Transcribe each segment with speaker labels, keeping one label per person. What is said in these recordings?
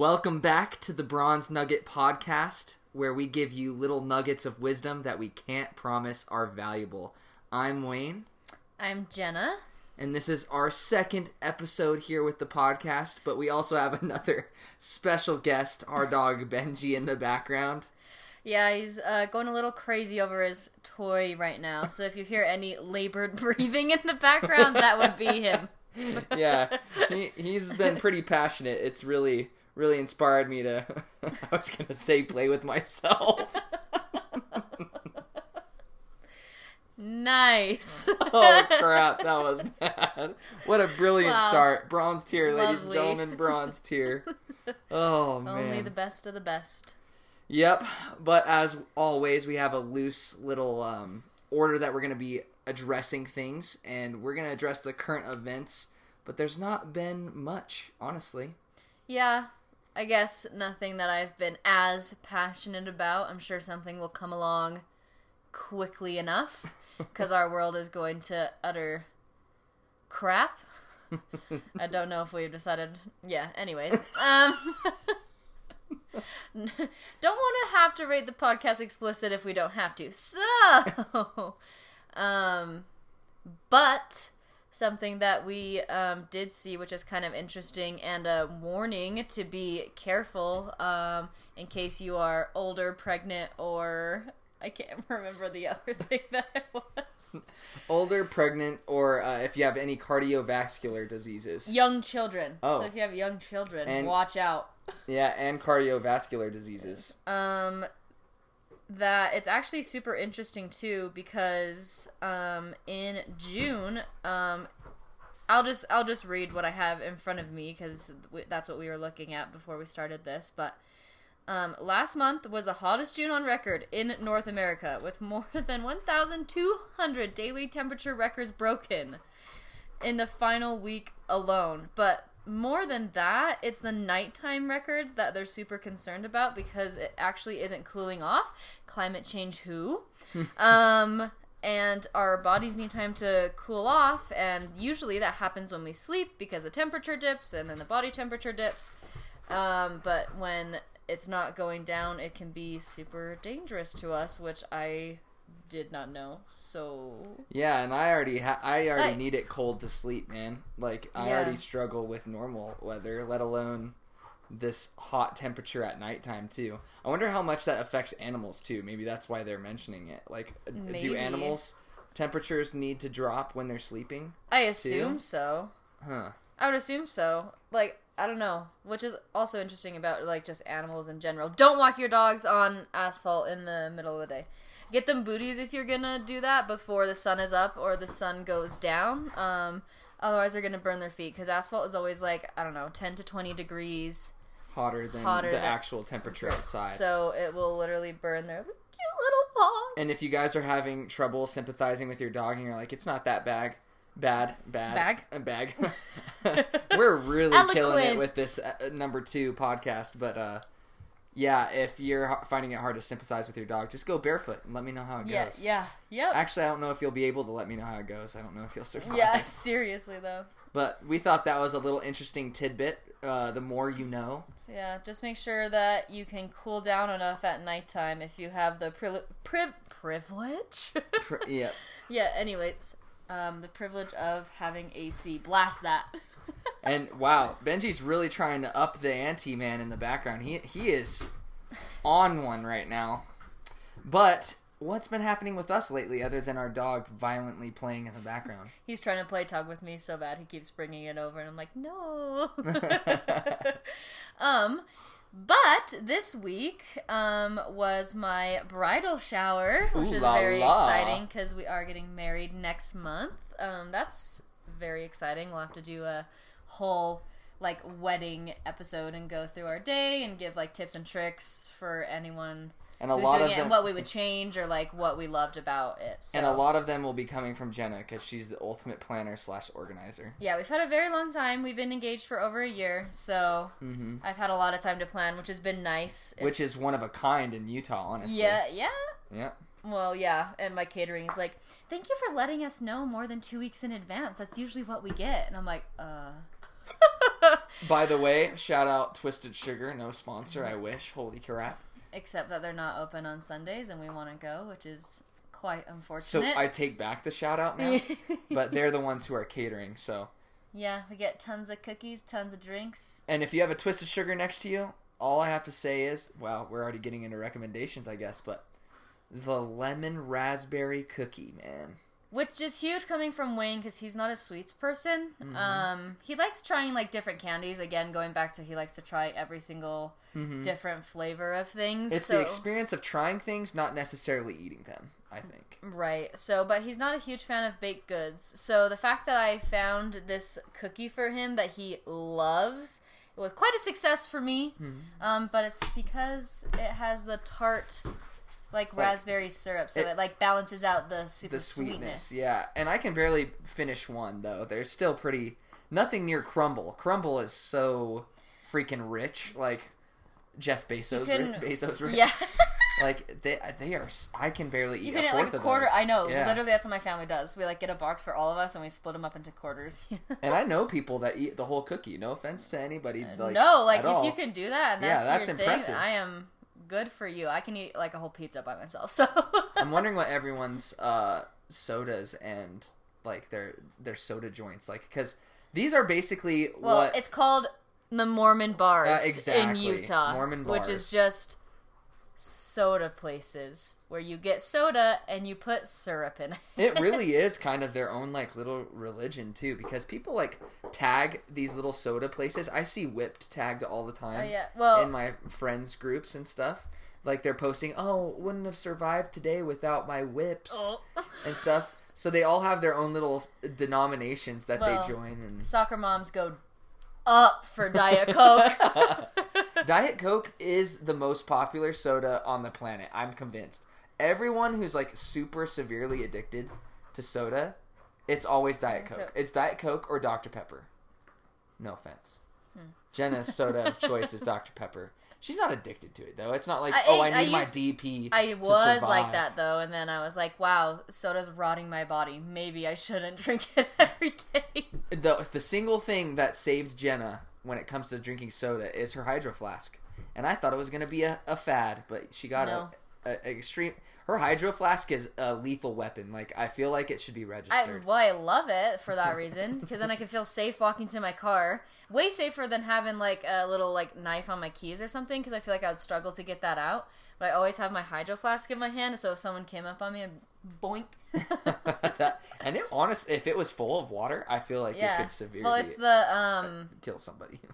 Speaker 1: Welcome back to the Bronze Nugget Podcast, where we give you little nuggets of wisdom that we can't promise are valuable. I'm Wayne,
Speaker 2: I'm Jenna.
Speaker 1: and this is our second episode here with the podcast, but we also have another special guest, our dog Benji, in the background.
Speaker 2: Yeah, he's uh, going a little crazy over his toy right now. So if you hear any labored breathing in the background, that would be him.
Speaker 1: yeah, he, he's been pretty passionate. It's really, really inspired me to, I was going to say, play with myself.
Speaker 2: Nice.
Speaker 1: oh crap, that was bad. What a brilliant
Speaker 2: Wow.
Speaker 1: start. Bronze tier, ladies and gentlemen, bronze tier. Oh man.
Speaker 2: Only the best of the best.
Speaker 1: Yep, but as always, we have a loose little um, order that we're going to be addressing things, and we're going to address the current events, but there's not been much, honestly.
Speaker 2: Yeah, I guess nothing that I've been as passionate about. I'm sure something will come along quickly enough because our world is going to utter crap. I don't know if we've decided. Yeah, anyways. Um don't want to have to rate the podcast explicit if we don't have to. So, um but something that we um, did see, which is kind of interesting, and a warning to be careful um, in case you are older, pregnant, or I can't remember the other thing that it was.
Speaker 1: Older, pregnant, or uh, if you have any cardiovascular diseases.
Speaker 2: Young children.
Speaker 1: Oh.
Speaker 2: So if you have young children,
Speaker 1: And-
Speaker 2: watch out.
Speaker 1: Yeah, and cardiovascular diseases.
Speaker 2: um that it's actually super interesting too because um in June um I'll just I'll just read what I have in front of me cuz that's what we were looking at before we started this but um, last month was the hottest June on record in North America with more than 1,200 daily temperature records broken in the final week alone. But more than that, it's the nighttime records that they're super concerned about because it actually isn't cooling off. Climate change, who? um, and our bodies need time to cool off, and usually that happens when we sleep because the temperature dips and then the body temperature dips. Um, but when it's not going down, it can be super dangerous to us, which I did not know. So
Speaker 1: Yeah, and I already ha- I already
Speaker 2: Like-
Speaker 1: need it cold to sleep, man. Like I
Speaker 2: Yeah.
Speaker 1: already struggle with normal weather, let alone this hot temperature at nighttime too. I wonder how much that affects animals too. Maybe that's why they're mentioning it. Like uh, do animals temperatures need to drop when they're sleeping?
Speaker 2: I assume so.
Speaker 1: Huh.
Speaker 2: I would assume so. Like, I don't know. Which is also interesting about, like, just animals in general. Don't walk your dogs on asphalt in the middle of the day. Get them booties if you're gonna do that before the sun is up or the sun goes down. Um, otherwise, they're gonna burn their feet because asphalt is always, like, I don't know, 10 to 20 degrees.
Speaker 1: Hotter than
Speaker 2: Hotter
Speaker 1: the
Speaker 2: than-
Speaker 1: actual temperature outside.
Speaker 2: So it will literally burn their cute little paws.
Speaker 1: and if you guys are having trouble sympathizing with your dog and you're like, it's not that bad, bad, bad,
Speaker 2: Bag?
Speaker 1: bag. We're really killing it with this uh, number two podcast, but uh, yeah, if you're finding it hard to sympathize with your dog, just go barefoot and let me know how it
Speaker 2: yeah,
Speaker 1: goes.
Speaker 2: yeah, Yeah.
Speaker 1: Actually, I don't know if you'll be able to let me know how it goes. I don't know if you'll survive.
Speaker 2: yeah, seriously, though.
Speaker 1: But we thought that was a little interesting tidbit. Uh, the more you know.
Speaker 2: So yeah, just make sure that you can cool down enough at nighttime if you have the pri- pri- privilege.
Speaker 1: Pr- yeah.
Speaker 2: yeah. Anyways, um, the privilege of having AC. Blast that.
Speaker 1: And wow, Benji's really trying to up the ante, man, in the background. He he is on one right now. But what's been happening with us lately, other than our dog violently playing in the background?
Speaker 2: He's trying to play tug with me so bad he keeps bringing it over, and I'm like, no. um, but this week um was my bridal shower, which
Speaker 1: Ooh
Speaker 2: is
Speaker 1: la
Speaker 2: very
Speaker 1: la.
Speaker 2: exciting because we are getting married next month. Um, that's very exciting. We'll have to do a whole like wedding episode and go through our day and give like tips and tricks for anyone
Speaker 1: And a lot of
Speaker 2: it and
Speaker 1: them,
Speaker 2: what we would change or like what we loved about it. So.
Speaker 1: and a lot of them will be coming from Jenna because she's the ultimate planner slash organizer.
Speaker 2: Yeah, we've had a very long time. We've been engaged for over a year, so
Speaker 1: hmm
Speaker 2: I've had a lot of time to plan, which has been nice.
Speaker 1: Which is one of a kind in Utah, honestly.
Speaker 2: yeah, yeah.
Speaker 1: Yeah.
Speaker 2: Well, yeah, and my catering is like, "Thank you for letting us know more than two weeks in advance. That's usually what we get." And I'm like, "Uh,
Speaker 1: By the way, shout out Twisted Sugar, no sponsor. I wish. Holy crap!
Speaker 2: Except that they're not open on Sundays, and we want to go, which is quite unfortunate. So.
Speaker 1: I take back the shout out now, but they're the ones who are catering. So,
Speaker 2: yeah, we get tons of cookies, tons of drinks.
Speaker 1: and if you have a Twisted Sugar next to you, all I have to say is, well, we're already getting into recommendations, I guess, but the lemon raspberry cookie, man.
Speaker 2: Which is huge coming from Wayne because he's not a sweets person.
Speaker 1: Mm-hmm.
Speaker 2: Um, he likes trying like different candies. Again, going back to he likes to try every single different flavor of things.
Speaker 1: Mm-hmm. It's
Speaker 2: so,
Speaker 1: the experience of trying things, not necessarily eating them. I think.
Speaker 2: Right. So, but he's not a huge fan of baked goods. So the fact that I found this cookie for him that he loves it was quite a success for me.
Speaker 1: Mm-hmm.
Speaker 2: Um, but it's because it has the tart, like raspberry syrup, so
Speaker 1: it-
Speaker 2: it, like balances out the super
Speaker 1: the sweetness.
Speaker 2: sweetness.
Speaker 1: Yeah, and I can barely finish one though. They're still pretty nothing near crumble. Crumble is so freaking rich, like Jeff Bezos.
Speaker 2: couldn't-
Speaker 1: Bezos rich.
Speaker 2: Yeah.
Speaker 1: like they they are. I can barely eat
Speaker 2: You
Speaker 1: a
Speaker 2: can get
Speaker 1: fourth
Speaker 2: like a
Speaker 1: of
Speaker 2: quarter. I know.
Speaker 1: Yeah.
Speaker 2: Literally, that's what my family does. We like get a box for all of us, and we split them up into quarters.
Speaker 1: And I know people that eat the whole cookie. No offense to anybody. Uh, like,
Speaker 2: no, like if
Speaker 1: all.
Speaker 2: you can do that, and
Speaker 1: Yeah,
Speaker 2: that's,
Speaker 1: that's
Speaker 2: your
Speaker 1: impressive.
Speaker 2: thing, I am good for you. I can eat like a whole pizza by myself. So
Speaker 1: I'm wondering what everyone's uh, sodas and like their their soda joints like because these are basically
Speaker 2: well,
Speaker 1: what
Speaker 2: it's called the Mormon bars
Speaker 1: Uh, exactly.
Speaker 2: in Utah,
Speaker 1: Mormon bars.
Speaker 2: which is just soda places where you get soda and you put syrup in it.
Speaker 1: it really is kind of their own like little religion too because people like tag these little soda places i see whipped tagged all the time
Speaker 2: Oh yeah. Well,
Speaker 1: in my friends groups and stuff like they're posting oh wouldn't have survived today without my whips
Speaker 2: oh.
Speaker 1: and stuff so they all have their own little denominations that
Speaker 2: Well,
Speaker 1: they join and
Speaker 2: soccer moms go up for Diet Coke.
Speaker 1: Diet Coke is the most popular soda on the planet. I'm convinced. Everyone who's like super severely addicted to soda, it's always Diet Coke.
Speaker 2: Coke.
Speaker 1: It's Diet Coke or Dr. Pepper. No offense.
Speaker 2: Hmm.
Speaker 1: Jenna's soda of choice is Dr. Pepper. She's not addicted to it though. It's not like,
Speaker 2: I-
Speaker 1: oh, I
Speaker 2: I
Speaker 1: need my
Speaker 2: used-
Speaker 1: DP.
Speaker 2: I was like that though, and then I was like, "Wow, soda's rotting my body. Maybe I shouldn't drink it every day."
Speaker 1: the the single thing that saved Jenna when it comes to drinking soda is her hydro flask, and I thought it was going to be a, a fad, but she got
Speaker 2: No.
Speaker 1: a, a extreme. Her hydro flask is a lethal weapon. Like I feel like it should be
Speaker 2: I,
Speaker 1: registered.
Speaker 2: well, I love it for that reason because then I can feel safe walking to my car. Way safer than having like a little like knife on my keys or something because I feel like I would struggle to get that out. But I always have my hydro flask in my hand, so if someone came up on me, I'd boink.
Speaker 1: That- and it honest, if it was full of water, I feel like it could severely
Speaker 2: Well, it's the um.
Speaker 1: kill somebody.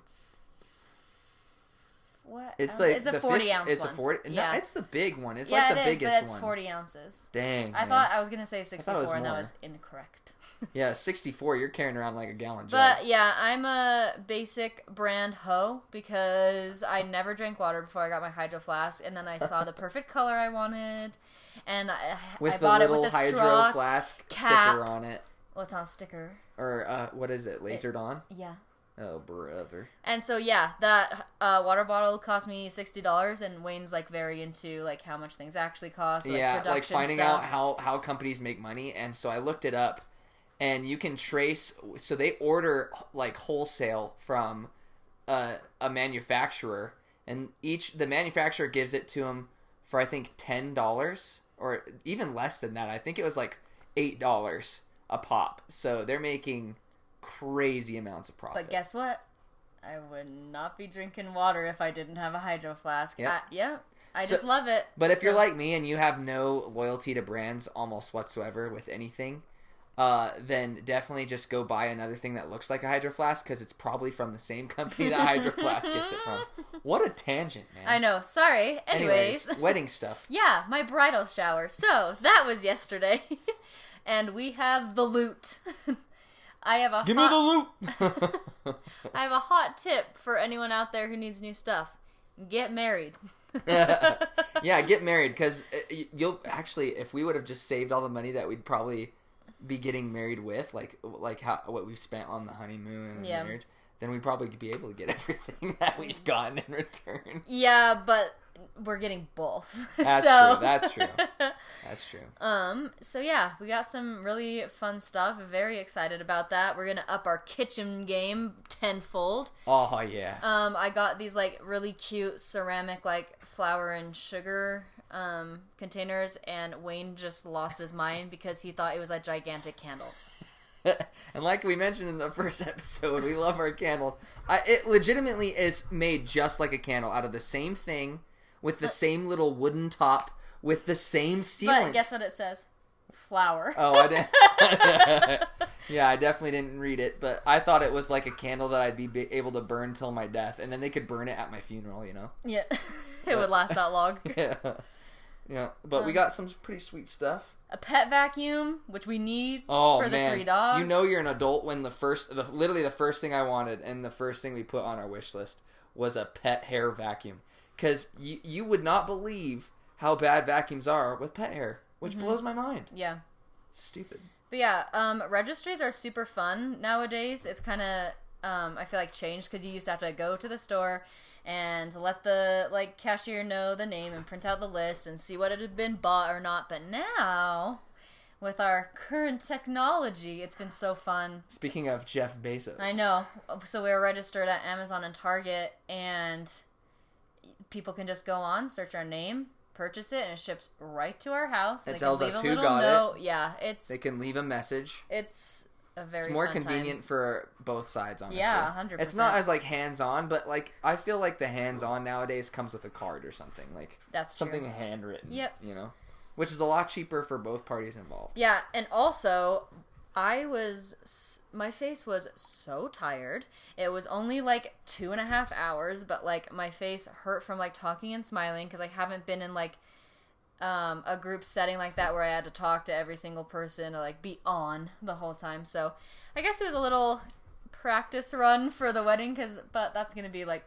Speaker 2: What?
Speaker 1: It's like
Speaker 2: it's a forty
Speaker 1: fifth-
Speaker 2: ounce.
Speaker 1: It's
Speaker 2: ones.
Speaker 1: a forty.
Speaker 2: Yeah.
Speaker 1: No, it's the big one. It's
Speaker 2: yeah,
Speaker 1: like the
Speaker 2: it is,
Speaker 1: biggest
Speaker 2: but it's
Speaker 1: one.
Speaker 2: forty ounces.
Speaker 1: Dang.
Speaker 2: I
Speaker 1: man.
Speaker 2: thought I was gonna say sixty-four,
Speaker 1: was
Speaker 2: and that was incorrect.
Speaker 1: Yeah, sixty-four. You're carrying around like a gallon jug.
Speaker 2: But yeah, I'm a basic brand hoe because I never drank water before I got my hydro flask, and then I saw the perfect color I wanted, and I,
Speaker 1: with
Speaker 2: I bought it
Speaker 1: little
Speaker 2: with a
Speaker 1: hydro flask
Speaker 2: cap.
Speaker 1: sticker on it,
Speaker 2: Well, it's not a sticker.
Speaker 1: or uh, what is it? Lasered on?
Speaker 2: Yeah.
Speaker 1: Oh, brother.
Speaker 2: And so yeah, that uh, water bottle cost me sixty dollars, and Wayne's like very into like how much things actually cost. Like,
Speaker 1: yeah, like finding
Speaker 2: stuff.
Speaker 1: out how how companies make money, and so I looked it up, and you can trace. So they order like wholesale from a, a manufacturer, and each the manufacturer gives it to them for I think ten dollars or even less than that. I think it was like eight dollars a pop. So they're making crazy amounts of profit.
Speaker 2: But guess what? I would not be drinking water if I didn't have a hydro flask.
Speaker 1: Yep.
Speaker 2: I, yeah, I
Speaker 1: So-
Speaker 2: just love it.
Speaker 1: But if you're like me and you have no loyalty to brands almost whatsoever with anything, uh, then definitely just go buy another thing that looks like a Hydro Flask because it's probably from the same company that Hydro Flask gets it from. What a tangent, man.
Speaker 2: I know. Sorry. Anyways,
Speaker 1: wedding stuff.
Speaker 2: yeah, my bridal shower. So that was yesterday, and we have the loot. I have a
Speaker 1: Give me the loot.
Speaker 2: I have a hot tip for anyone out there who needs new stuff. Get married.
Speaker 1: yeah, get married because you'll actually, if we would have just saved all the money that we'd probably be getting married with, like like how what we spent on the honeymoon and
Speaker 2: Yeah.
Speaker 1: marriage, then we'd probably be able to get everything that we've gotten in return.
Speaker 2: Yeah, but we're getting both.
Speaker 1: That's
Speaker 2: so,
Speaker 1: true. That's true. That's true.
Speaker 2: Um, so yeah, we got some really fun stuff. Very excited about that. We're gonna up our kitchen game tenfold.
Speaker 1: Oh yeah.
Speaker 2: Um, I got these like really cute ceramic like flour and sugar um containers, and Wayne just lost his mind because he thought it was a gigantic candle.
Speaker 1: and like we mentioned in the first episode, we love our candles. I, it legitimately is made just like a candle out of the same thing, with the same little wooden top, with the same sealant.
Speaker 2: But guess what it says? Flour.
Speaker 1: Oh, I didn't. yeah, I definitely didn't read it, but I thought it was like a candle that I'd be be able to burn till my death, and then they could burn it at my funeral. You know.
Speaker 2: Yeah, it would last that long.
Speaker 1: yeah. Yeah, but we
Speaker 2: Um,
Speaker 1: got some pretty sweet stuff.
Speaker 2: A pet vacuum, which we need
Speaker 1: Oh
Speaker 2: for the
Speaker 1: man,
Speaker 2: three dogs.
Speaker 1: you know you're an adult when the first, the, literally the first thing I wanted and the first thing we put on our wish list was a pet hair vacuum, because you you would not believe how bad vacuums are with pet hair, which
Speaker 2: Mm-hmm.
Speaker 1: blows my mind.
Speaker 2: Yeah.
Speaker 1: Stupid.
Speaker 2: But yeah, um, registries are super fun nowadays. It's kind of, um, I feel like changed because you used to have to go to the store and let the like cashier know the name and print out the list and see what it had been bought or not. But now, with our current technology, it's been so fun.
Speaker 1: Speaking of Jeff Bezos,
Speaker 2: I know. So we were registered at Amazon and Target, and people can just go on, search our name, purchase it, and it ships right to our house.
Speaker 1: It
Speaker 2: They
Speaker 1: tells
Speaker 2: can
Speaker 1: us
Speaker 2: leave
Speaker 1: who
Speaker 2: a little
Speaker 1: got it.
Speaker 2: note. Yeah, it's
Speaker 1: They can leave a message.
Speaker 2: it's a very
Speaker 1: It's more
Speaker 2: fun time.
Speaker 1: convenient for both sides, honestly.
Speaker 2: Yeah, 100%.
Speaker 1: It's not as like hands on, but like I feel like the hands on nowadays comes with a card or something like
Speaker 2: That's
Speaker 1: something
Speaker 2: true.
Speaker 1: handwritten.
Speaker 2: Yep.
Speaker 1: You know, which is a lot cheaper for both parties involved.
Speaker 2: Yeah, and also I was my face was so tired. It was only like two and a half hours, but like my face hurt from like talking and smiling because I haven't been in like um, a group setting like that where I had to talk to every single person or like be on the whole time. So I guess it was a little practice run for the wedding, because but that's gonna be like.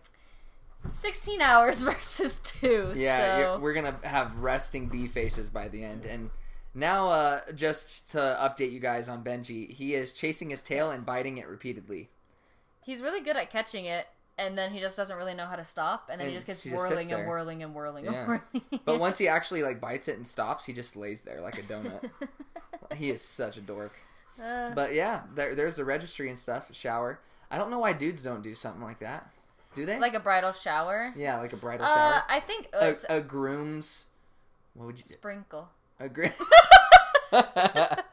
Speaker 2: 16 hours versus 2
Speaker 1: Yeah,
Speaker 2: so
Speaker 1: we're gonna have resting bee faces by the end. And now, uh, just to update you guys on Benji, he is chasing his tail and biting it repeatedly.
Speaker 2: he's really good at catching it and then he just doesn't really know how to stop and then he just gets
Speaker 1: he just
Speaker 2: whirling and whirling and whirling
Speaker 1: Yeah.
Speaker 2: and whirling
Speaker 1: But once he actually like bites it and stops, he just lays there like a donut. he is such a dork.
Speaker 2: Uh,
Speaker 1: But yeah, there, there's the registry and stuff. Shower. I don't know why dudes don't do something like that. Do they?
Speaker 2: like a bridal shower
Speaker 1: yeah, like a bridal
Speaker 2: uh,
Speaker 1: shower.
Speaker 2: i think uh,
Speaker 1: a,
Speaker 2: it's
Speaker 1: a groom's. What would you?
Speaker 2: sprinkle
Speaker 1: A groom. I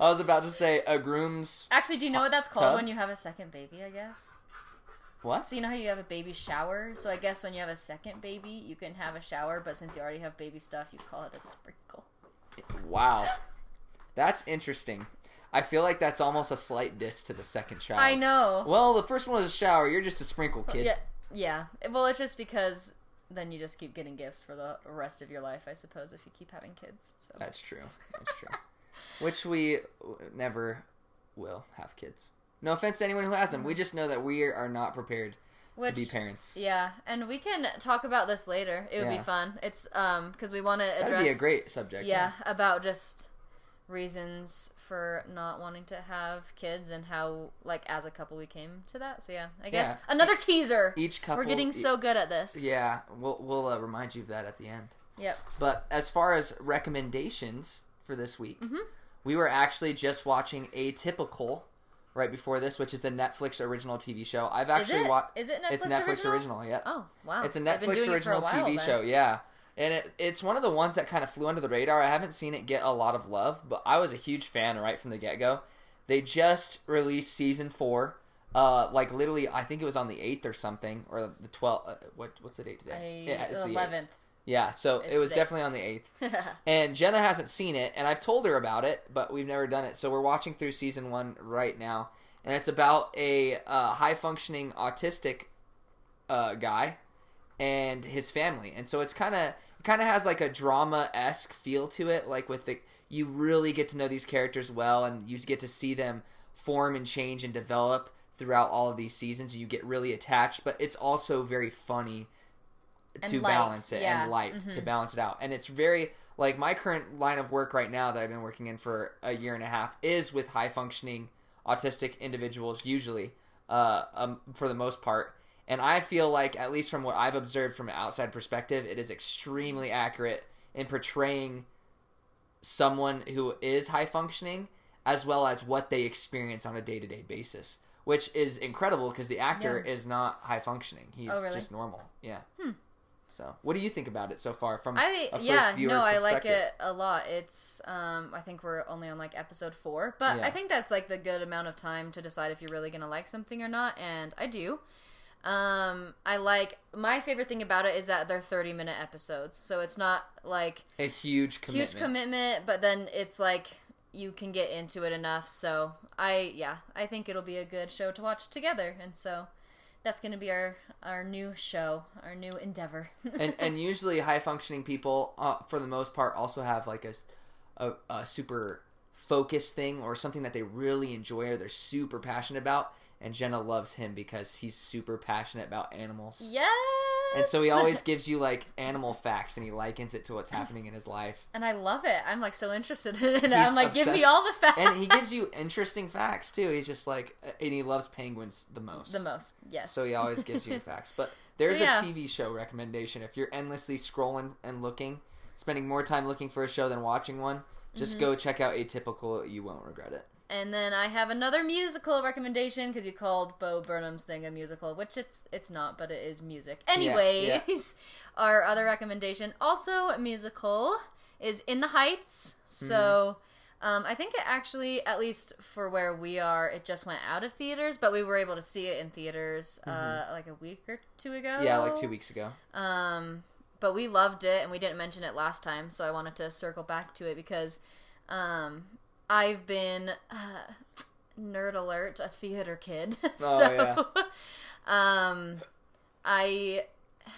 Speaker 1: was about to say a groom's.
Speaker 2: actually do you know what that's called
Speaker 1: Tub?
Speaker 2: when you have a second baby i guess
Speaker 1: What?
Speaker 2: so you know how you have a baby shower so i guess when you have a second baby you can have a shower but since you already have baby stuff you call it a sprinkle
Speaker 1: Wow, that's interesting. I feel like that's almost a slight diss to the second child.
Speaker 2: i know
Speaker 1: Well, the first one was a shower. You're just a sprinkle kid.
Speaker 2: yeah yeah well it's just because then you just keep getting gifts for the rest of your life i suppose if you keep having kids so
Speaker 1: That's true. That's true. Which we never will have kids. No offense to anyone who has them. We just know that we are not prepared
Speaker 2: which
Speaker 1: to be parents.
Speaker 2: Yeah, and we can talk about this later. It would
Speaker 1: Yeah.
Speaker 2: be fun. It's um because we want to address
Speaker 1: That'd be a great subject.
Speaker 2: yeah about just reasons for not wanting to have kids and how like as a couple we came to that. So yeah, I guess
Speaker 1: Yeah.
Speaker 2: another teaser.
Speaker 1: Each couple.
Speaker 2: We're getting so good at this.
Speaker 1: Yeah, we'll we'll uh, remind you of that at the end.
Speaker 2: Yep.
Speaker 1: But as far as recommendations for this week,
Speaker 2: Mm-hmm.
Speaker 1: we were actually just watching Atypical right before this, which is a Netflix original TV show. I've actually watched.
Speaker 2: Is it Netflix
Speaker 1: It's Netflix
Speaker 2: original?
Speaker 1: original. yeah.
Speaker 2: Oh wow!
Speaker 1: It's a Netflix
Speaker 2: it a
Speaker 1: original
Speaker 2: while,
Speaker 1: TV
Speaker 2: then.
Speaker 1: show, yeah. And it, it's one of the ones that kind of flew under the radar. I haven't seen it get a lot of love, but I was a huge fan right from the get go. They just released season four, uh, like literally, I think it was on the eighth or something, or the twelfth. Uh, what what's the date today?
Speaker 2: I,
Speaker 1: yeah, it's the
Speaker 2: eleventh.
Speaker 1: Yeah, so
Speaker 2: It's
Speaker 1: it was
Speaker 2: today.
Speaker 1: definitely on the eighth. And Jenna hasn't seen it, and I've told her about it, but we've never done it. So we're watching through season one right now, and it's about a uh, high functioning autistic uh, guy and his family, and so it's kind of kind of has like a drama esque feel to it, like with the you really get to know these characters well, and you get to see them form and change and develop throughout all of these seasons. You get really attached, but it's also very funny to
Speaker 2: light,
Speaker 1: balance it
Speaker 2: yeah.
Speaker 1: and light
Speaker 2: Mhm.
Speaker 1: to balance it out. And it's very like my current line of work right now that I've been working in for a year and a half is with high functioning autistic individuals usually uh, um, for the most part And I feel like, at least from what I've observed from an outside perspective, it is extremely accurate in portraying someone who is high functioning as well as what they experience on a day to day basis, which is incredible because the actor is not high functioning. He's
Speaker 2: Oh, really?
Speaker 1: just normal. Yeah. So, what do you think about it so far? From
Speaker 2: I
Speaker 1: a first
Speaker 2: yeah
Speaker 1: viewer
Speaker 2: no I like it a lot. It's um I think we're only on like episode four, but
Speaker 1: Yeah.
Speaker 2: I think that's like the good amount of time to decide if you're really gonna like something or not, and I do. Um, I like my favorite thing about it is that they're 30 minute episodes, so it's not like
Speaker 1: a huge commitment.
Speaker 2: huge commitment, but then it's like you can get into it enough. So I yeah I think it'll be a good show to watch together, and so that's gonna be our our new show, our new endeavor.
Speaker 1: and and usually high functioning people, uh, for the most part, also have like a, a a super focused thing or something that they really enjoy or they're super passionate about. And Jenna loves him because he's super passionate about animals.
Speaker 2: yes.
Speaker 1: And so he always gives you like animal facts and he likens it to what's happening in his life.
Speaker 2: And I love it. I'm like so interested in it.
Speaker 1: He's
Speaker 2: I'm like, give me all the facts.
Speaker 1: And he gives you interesting facts too. He's just like, and he loves penguins the most.
Speaker 2: the most. Yes.
Speaker 1: So he always gives you facts. But there's
Speaker 2: So, yeah.
Speaker 1: a TV show recommendation. If you're endlessly scrolling and looking, spending more time looking for a show than watching one, just
Speaker 2: Mm-hmm.
Speaker 1: go check out Atypical. You won't regret it.
Speaker 2: And then I have another musical recommendation because you called Bo Burnham's thing a musical, which it's it's not, but it is music. Anyways,
Speaker 1: yeah.
Speaker 2: our other recommendation, also a musical, is In the Heights. So.
Speaker 1: Mm-hmm.
Speaker 2: Um, I think it actually, at least for where we are, it just went out of theaters, but we were able to see it in theaters uh, like a week or two ago.
Speaker 1: Mm-hmm. Yeah, like two weeks ago.
Speaker 2: Um, but we loved it, and we didn't mention it last time, so I wanted to circle back to it because um, I've been uh, nerd alert a theater kid.
Speaker 1: Oh,
Speaker 2: so, um, I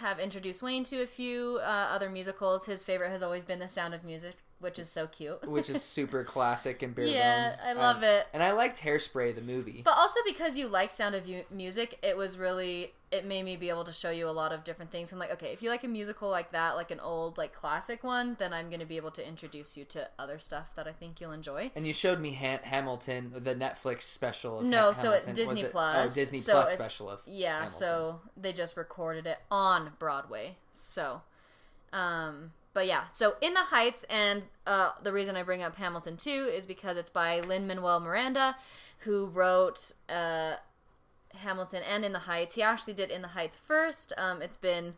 Speaker 2: have introduced Wayne to a few uh, other musicals. His favorite has always been The Sound of Music, which is so cute.
Speaker 1: Which is super classic and bare
Speaker 2: Yeah,
Speaker 1: bones.
Speaker 2: I love
Speaker 1: Um,
Speaker 2: it.
Speaker 1: And I liked Hairspray, the movie.
Speaker 2: But also because you like Sound of U- Music, it was really it made me be able to show you a lot of different things. I'm like, okay, if you like a musical like that, like an old like classic one, then I'm going to be able to introduce you to other stuff that I think you'll enjoy.
Speaker 1: and you showed me Han- Hamilton, the Netflix special. Of
Speaker 2: No,
Speaker 1: Ha-
Speaker 2: so it- Disney
Speaker 1: it-
Speaker 2: Plus.
Speaker 1: Oh, Disney
Speaker 2: So
Speaker 1: Plus
Speaker 2: if-
Speaker 1: special of
Speaker 2: Yeah,
Speaker 1: Hamilton.
Speaker 2: so they just recorded it on Broadway. So, um, but yeah, so In the Heights, and uh, the reason I bring up Hamilton too is because it's by Lin Manuel Miranda, who wrote uh, Hamilton and In the Heights. He actually did In the Heights first. Um, it's been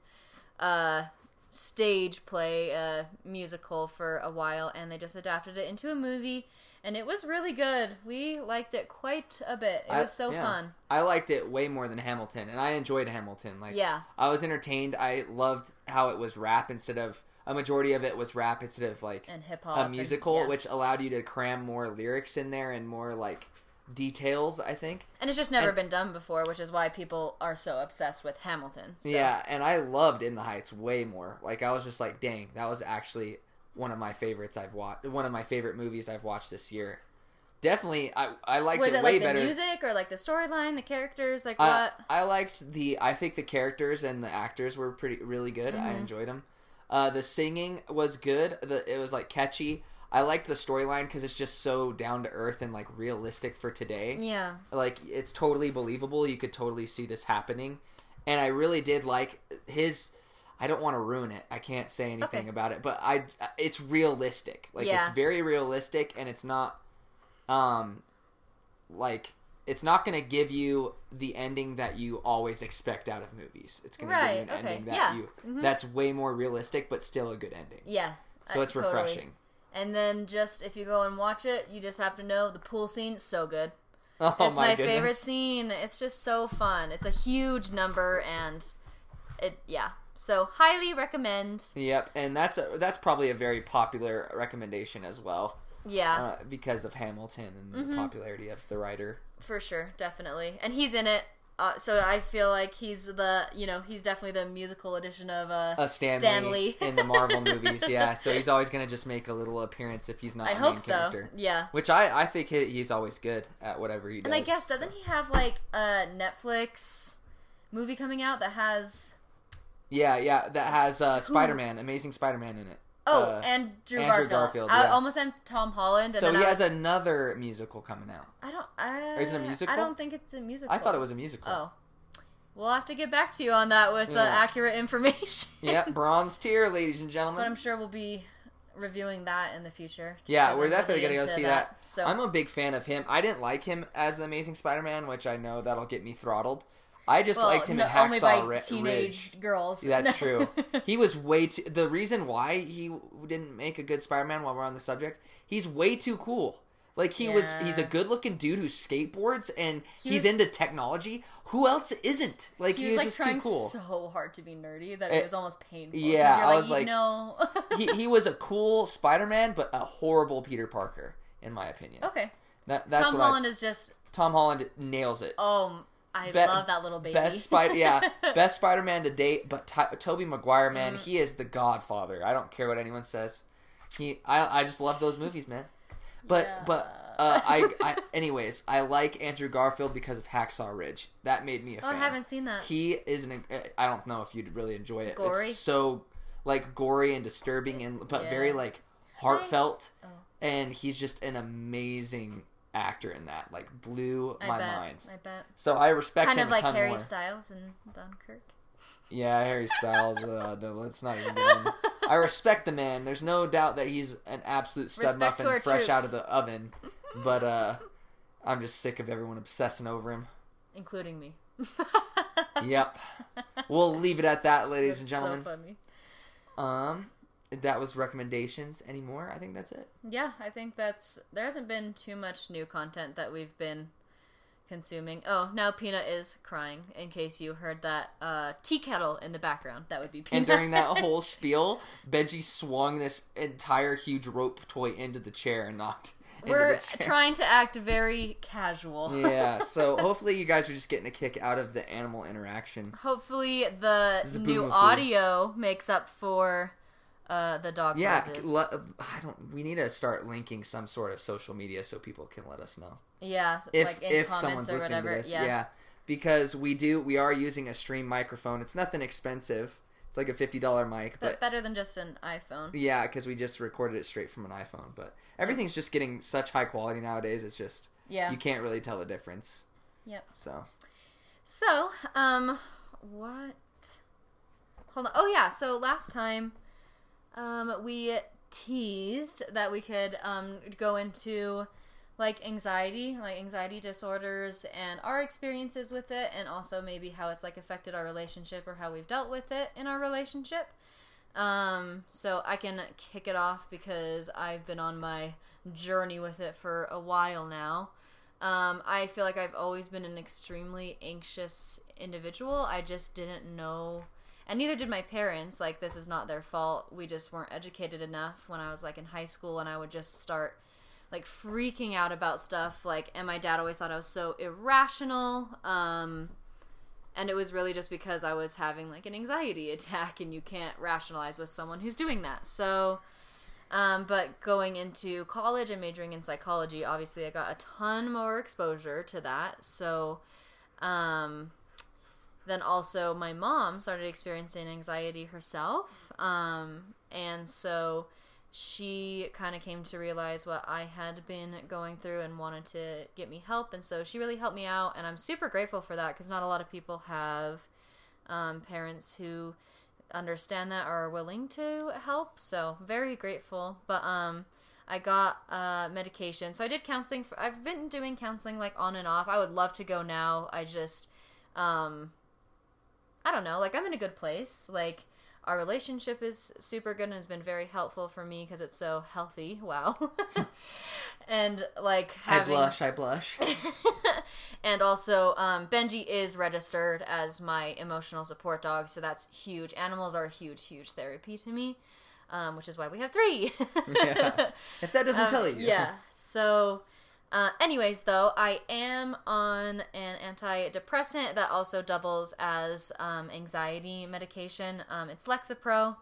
Speaker 2: a stage play, a musical for a while, and they just adapted it into a movie. And it was really good. We liked it quite a bit. It
Speaker 1: I-
Speaker 2: was so
Speaker 1: yeah.
Speaker 2: fun.
Speaker 1: I liked it way more than Hamilton, and I enjoyed Hamilton. Like,
Speaker 2: Yeah.
Speaker 1: I was entertained. I loved how it was rap instead of a majority of it was rap instead of like
Speaker 2: And hip hop.
Speaker 1: a
Speaker 2: and-
Speaker 1: musical,
Speaker 2: yeah.
Speaker 1: which allowed you to cram more lyrics in there and more like details. I think.
Speaker 2: And it's just never
Speaker 1: And-
Speaker 2: been done before, which is why people are so obsessed with Hamilton. So,
Speaker 1: Yeah, and I loved In the Heights way more. Like I was just like, dang, that was actually one of my favorites I've watched. One of my favorite movies I've watched this year. Definitely, I I liked
Speaker 2: Was
Speaker 1: it,
Speaker 2: it
Speaker 1: way
Speaker 2: like the
Speaker 1: better.
Speaker 2: music or like the storyline, the characters, like
Speaker 1: I,
Speaker 2: what?
Speaker 1: I liked the. I think the characters and the actors were pretty really good. I
Speaker 2: Mhm.
Speaker 1: enjoyed them. Uh, the singing was good. The it was like catchy. I liked the storyline because it's just so down to earth and like realistic for today.
Speaker 2: yeah.
Speaker 1: Like it's totally believable. You could totally see this happening, and I really did like his. I don't want to ruin it. I can't say anything
Speaker 2: Okay.
Speaker 1: about it, but I it's realistic. Like
Speaker 2: Yeah.
Speaker 1: it's very realistic, and it's not, um, like it's not going to give you the ending that you always expect out of movies. It's going to give you an
Speaker 2: okay,
Speaker 1: ending that
Speaker 2: yeah.
Speaker 1: you
Speaker 2: Mhm.
Speaker 1: that's way more realistic, but still a good ending.
Speaker 2: Yeah.
Speaker 1: So it's
Speaker 2: totally.
Speaker 1: refreshing.
Speaker 2: And then just if you go and watch it, you just have to know the pool scene is so good.
Speaker 1: Oh
Speaker 2: it's my,
Speaker 1: goodness.
Speaker 2: favorite scene. It's just so fun. It's a huge number and it yeah. So highly recommend.
Speaker 1: Yep, and that's a, that's probably a very popular recommendation as well.
Speaker 2: Yeah.
Speaker 1: uh, because of Hamilton and
Speaker 2: Mm-hmm.
Speaker 1: the popularity of the writer.
Speaker 2: For sure, definitely. And he's in it. Uh, so I feel like he's the, you know, he's definitely the musical edition of uh,
Speaker 1: Uh, Stan,
Speaker 2: Stan
Speaker 1: Lee
Speaker 2: Lee.
Speaker 1: in the Marvel movies, yeah. So he's always gonna just make a little appearance if he's not.
Speaker 2: I
Speaker 1: a
Speaker 2: hope
Speaker 1: main
Speaker 2: so.
Speaker 1: Character.
Speaker 2: Yeah.
Speaker 1: Which I I think he, he's always good at whatever he does.
Speaker 2: And I guess doesn't he have like a Netflix movie coming out that has
Speaker 1: Yeah, yeah. That has uh, Spider Man, Amazing Spider Man in it.
Speaker 2: Oh
Speaker 1: Uh,
Speaker 2: and Drew
Speaker 1: Andrew
Speaker 2: Garfield.
Speaker 1: Garfield,
Speaker 2: I
Speaker 1: yeah.
Speaker 2: almost said Tom Holland. And
Speaker 1: so he
Speaker 2: I
Speaker 1: has
Speaker 2: was-
Speaker 1: another musical coming out.
Speaker 2: I don't. I,
Speaker 1: Is it a musical?
Speaker 2: I don't think it's a musical.
Speaker 1: I thought it was a musical.
Speaker 2: Oh. we'll have to get back to you on that with uh, accurate information.
Speaker 1: Yep, bronze tier, ladies and gentlemen. but.
Speaker 2: I'm sure we'll be reviewing that in the future.
Speaker 1: Yeah, we're
Speaker 2: I'm
Speaker 1: definitely
Speaker 2: really
Speaker 1: gonna go see that.
Speaker 2: So
Speaker 1: I'm a big fan of him. I didn't like him as the Amazing Spider-Man, which I know that'll get me throttled. I just
Speaker 2: well,
Speaker 1: liked him
Speaker 2: no,
Speaker 1: in
Speaker 2: only by
Speaker 1: Hacksaw Ri-
Speaker 2: teenage
Speaker 1: Ridge.
Speaker 2: girls.
Speaker 1: That's true. He was way too. The reason why he didn't make a good Spider-Man, while we're on the subject, he's way too cool. Like he was, he's a good-looking dude who skateboards and
Speaker 2: He
Speaker 1: he's
Speaker 2: was-
Speaker 1: into technology. Who else isn't? Like
Speaker 2: he
Speaker 1: he,
Speaker 2: was like
Speaker 1: just
Speaker 2: trying
Speaker 1: too cool.
Speaker 2: so hard to be nerdy that
Speaker 1: Eh,
Speaker 2: it was almost painful.
Speaker 1: yeah,
Speaker 2: you're
Speaker 1: I
Speaker 2: like,
Speaker 1: was
Speaker 2: you
Speaker 1: like-
Speaker 2: know.
Speaker 1: he he was a cool Spider-Man, but a horrible Peter Parker, in my opinion.
Speaker 2: okay.
Speaker 1: That, that's
Speaker 2: Tom
Speaker 1: what
Speaker 2: Holland is just
Speaker 1: Tom Holland nails it.
Speaker 2: oh, I
Speaker 1: Be-
Speaker 2: love that little baby.
Speaker 1: Best Spider, yeah, best Spider-Man to date. But Ty Tobey Maguire, man,
Speaker 2: Mm.
Speaker 1: he is the Godfather. I don't care what anyone says. He, I, I just love those movies, man. But,
Speaker 2: Yeah.
Speaker 1: but, uh, I, I, anyways, I like Andrew Garfield because of Hacksaw Ridge. That made me a
Speaker 2: oh, I haven't seen that.
Speaker 1: He is an. I don't know if you'd really enjoy it.
Speaker 2: Gory?
Speaker 1: It's so like gory and disturbing, and but
Speaker 2: Yeah.
Speaker 1: very like heartfelt.
Speaker 2: Oh.
Speaker 1: And he's just an amazing actor in that. Like blew
Speaker 2: I
Speaker 1: my
Speaker 2: bet.
Speaker 1: mind.
Speaker 2: I bet.
Speaker 1: So I respect
Speaker 2: Kind
Speaker 1: him
Speaker 2: of like
Speaker 1: a ton
Speaker 2: Harry
Speaker 1: more.
Speaker 2: Styles and Dunkirk.
Speaker 1: Yeah, Harry Styles. Uh, no, let's not even get him. I respect the man. There's no doubt that he's an absolute stud
Speaker 2: Respect
Speaker 1: muffin, fresh out of the oven. But uh, I'm just sick of everyone obsessing over him.
Speaker 2: including me.
Speaker 1: Yep. We'll leave it at that, ladies and gentlemen.
Speaker 2: So funny.
Speaker 1: Um, that was recommendations. anymore. I think that's it.
Speaker 2: Yeah, I think that's there hasn't been too much new content that we've been consuming. Oh, now Peanut is crying. In case you heard that uh, tea kettle in the background, that would be Peanut.
Speaker 1: And during that whole spiel, Benji swung this entire huge rope toy into the chair and knocked.
Speaker 2: we're trying to act very casual.
Speaker 1: yeah, so hopefully you guys are just getting a kick out of the animal interaction.
Speaker 2: Hopefully, the new audio makes up for uh, the dog
Speaker 1: Yeah, le- I don't. We need to start linking some sort of social media so people can let us know
Speaker 2: yeah,
Speaker 1: if
Speaker 2: like in
Speaker 1: if
Speaker 2: comments
Speaker 1: someone's
Speaker 2: or
Speaker 1: listening
Speaker 2: whatever.
Speaker 1: to this.
Speaker 2: Yeah.
Speaker 1: Yeah. because we do. We are using a stream microphone. It's nothing expensive. It's like a fifty dollar mic,
Speaker 2: but
Speaker 1: but
Speaker 2: better than just an iPhone.
Speaker 1: yeah, because we just recorded it straight from an iPhone. But everything's just getting such high quality nowadays. It's just
Speaker 2: Yeah.
Speaker 1: you can't really tell the difference.
Speaker 2: Yep.
Speaker 1: So
Speaker 2: So, um, what? Hold on. Oh yeah. So last time, um, we teased that we could um go into like anxiety, like anxiety disorders, and our experiences with it, and also maybe how it's like affected our relationship or how we've dealt with it in our relationship. Um, so I can kick it off because I've been on my journey with it for a while now. Um, I feel like I've always been an extremely anxious individual. I just didn't know, and neither did my parents. Like, this is not their fault. We just weren't educated enough when I was like in high school, and I would just start like freaking out about stuff. Like, and my dad always thought I was so irrational. Um, and it was really just because I was having like an anxiety attack, and you can't rationalize with someone who's doing that. So, um, but going into college and majoring in psychology, obviously I got a ton more exposure to that. So, um, then also my mom started experiencing anxiety herself. Um, and so she kind of came to realize what I had been going through and wanted to get me help. And so she really helped me out. And I'm super grateful for that because not a lot of people have um, parents who understand that or are willing to help. So very grateful. But um I got uh medication. So I did counseling for I've been doing counseling like on and off. I would love to go now. I just um I don't know, like I'm in a good place. Like our relationship is super good and has been very helpful for me because it's so healthy. Wow. and like having...
Speaker 1: I blush. I blush.
Speaker 2: and also um, benji is registered as my emotional support dog so that's huge animals are huge huge therapy to me um, which is why we have three
Speaker 1: yeah. If that doesn't
Speaker 2: Um,
Speaker 1: tell you,
Speaker 2: yeah so uh, anyways though i am on an antidepressant that also doubles as um, anxiety medication. Um, it's lexapro.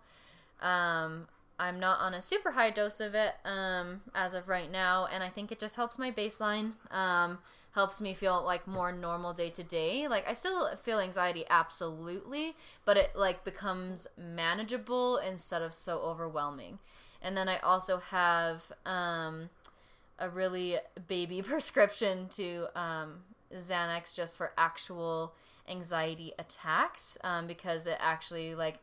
Speaker 2: Um, i'm not on a super high dose of it um, as of right now and i think it just helps my baseline um, helps me feel like more normal day to day. Like i still feel anxiety absolutely but it like becomes manageable instead of so overwhelming. And then i also have um, a really baby prescription to um, Xanax just for actual anxiety attacks um, because it actually like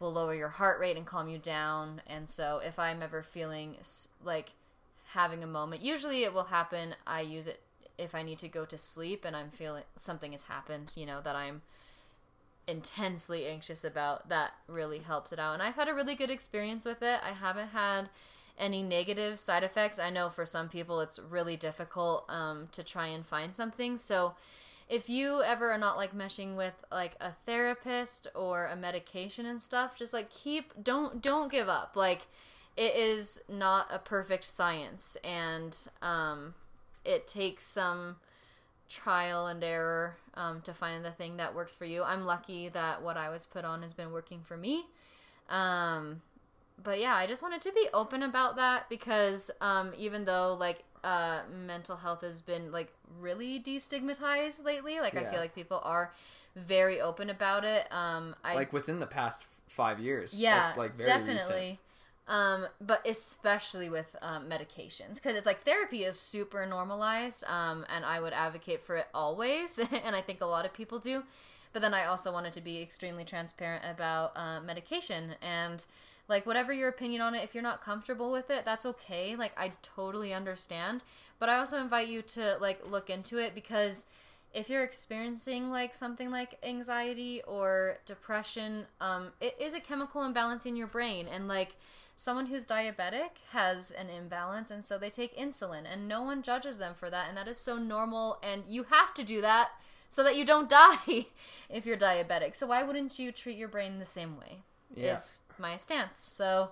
Speaker 2: will lower your heart rate and calm you down. And so if I'm ever feeling like having a moment, usually it will happen. I use it if I need to go to sleep and I'm feeling something has happened, you know, that I'm intensely anxious about. That really helps it out. And I've had a really good experience with it. I haven't had any negative side effects. I know for some people it's really difficult um, to try and find something. So if you ever are not like meshing with like a therapist or a medication and stuff, just like keep don't don't give up. Like it is not a perfect science and um it takes some trial and error um, to find the thing that works for you. I'm lucky that what I was put on has been working for me. Um, but yeah, I just wanted to be open about that because um, even though like uh, mental health has been like really destigmatized lately, like I feel like people are very open about it. Um, I
Speaker 1: like within the past f- five years.
Speaker 2: yeah,
Speaker 1: It's like very
Speaker 2: definitely.
Speaker 1: recent.
Speaker 2: Um, but especially with um, medications, because it's like therapy is super normalized, um, and I would advocate for it always, and I think a lot of people do. But then I also wanted to be extremely transparent about uh, medication and like whatever your opinion on it. If you're not comfortable with it, that's okay. Like I totally understand. But I also invite you to like look into it because if you're experiencing like something like anxiety or depression um, it is a chemical imbalance in your brain and like someone who's diabetic has an imbalance and so they take insulin and no one judges them for that and that is so normal and you have to do that so that you don't die if you're diabetic so why wouldn't you treat your brain the same way
Speaker 1: Yeah.
Speaker 2: is my stance so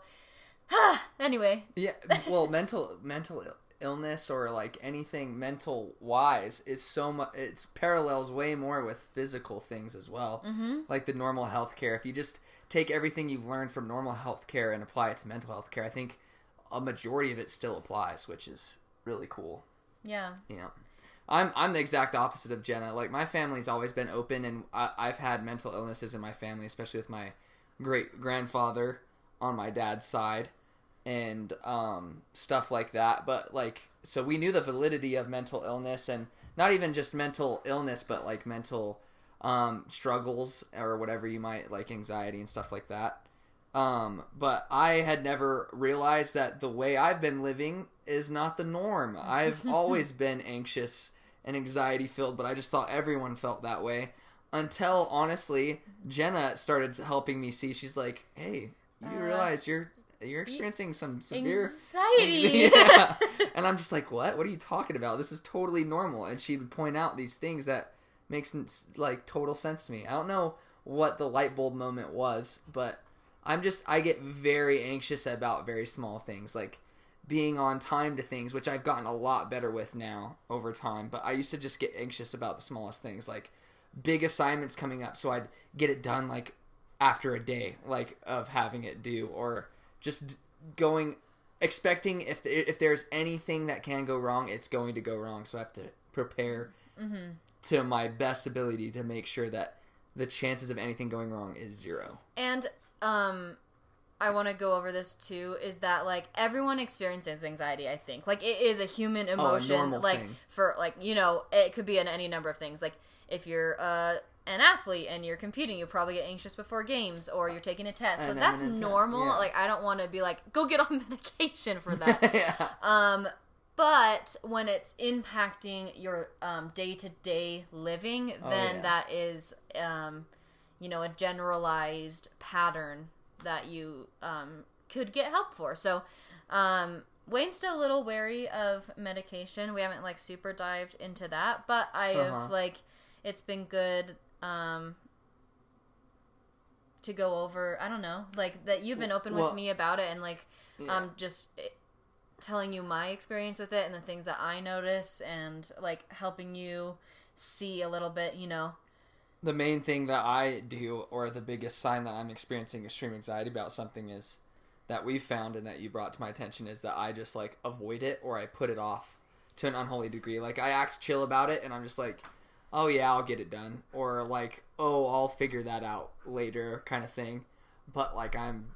Speaker 2: anyway
Speaker 1: Yeah, well, mental mental illness or like anything mental wise is so much. It's parallels way more with physical things as well. Mm-hmm. Like the normal healthcare. If you just take everything you've learned from normal healthcare and apply it to mental health care, I think a majority of it still applies, which is really cool.
Speaker 2: yeah
Speaker 1: Yeah. I'm I'm the exact opposite of Jenna. Like my family's always been open, and I, I've had mental illnesses in my family, especially with my great grandfather on my dad's side, and um, stuff like that. But like, so we knew the validity of mental illness, and not even just mental illness, but like mental um, struggles or whatever you might like, anxiety and stuff like that. Um, but I had never realized that the way I've been living is not the norm. I've always been anxious and anxiety filled, but I just thought everyone felt that way until honestly Jenna started helping me see. She's like, "Hey, you
Speaker 2: Uh,
Speaker 1: realize you're you're experiencing some severe
Speaker 2: anxiety
Speaker 1: yeah. And I'm just like, what? What are you talking about? This is totally normal. And she would point out these things that makes like total sense to me. I don't know what the light bulb moment was, but I'm just I get very anxious about very small things like being on time to things, which I've gotten a lot better with now over time. But I used to just get anxious about the smallest things, like big assignments coming up, so I'd get it done like after a day, like of having it due, or just d- going expecting if if there's anything that can go wrong, it's going to go wrong. So I have to prepare to my best ability to make sure that the chances of anything going wrong is zero.
Speaker 2: And um I want to go over this too is that like everyone experiences anxiety, I think. Like it is a human emotion
Speaker 1: normal
Speaker 2: like
Speaker 1: thing.
Speaker 2: for like, you know, it could be in any number of things. Like if you're uh an athlete and you're competing, you probably get anxious before games or you're taking a test. So that's normal.
Speaker 1: yeah.
Speaker 2: Like I don't want to be like go get on medication for that.
Speaker 1: yeah.
Speaker 2: Um, but when it's impacting your um, day-to-day living,
Speaker 1: Oh,
Speaker 2: then
Speaker 1: yeah.
Speaker 2: that is, um, you know, a generalized pattern that you um, could get help for. So, um, Wayne's still a little wary of medication. We haven't like super dived into that, but I
Speaker 1: Uh-huh.
Speaker 2: have like it's been good um, to go over. I don't know, like that you've been open
Speaker 1: Well-
Speaker 2: with me about it, and like
Speaker 1: Yeah.
Speaker 2: um, just eh, telling you my experience with it and the things that I notice, and like helping you see a little bit, you know.
Speaker 1: the main thing that I do, or the biggest sign that I'm experiencing extreme anxiety about something, is that we've found and that you brought to my attention is that I just like avoid it or I put it off to an unholy degree. Like I act chill about it, and I'm just like, oh yeah, I'll get it done, or like, oh, I'll figure that out later, kind of thing. But like I'm,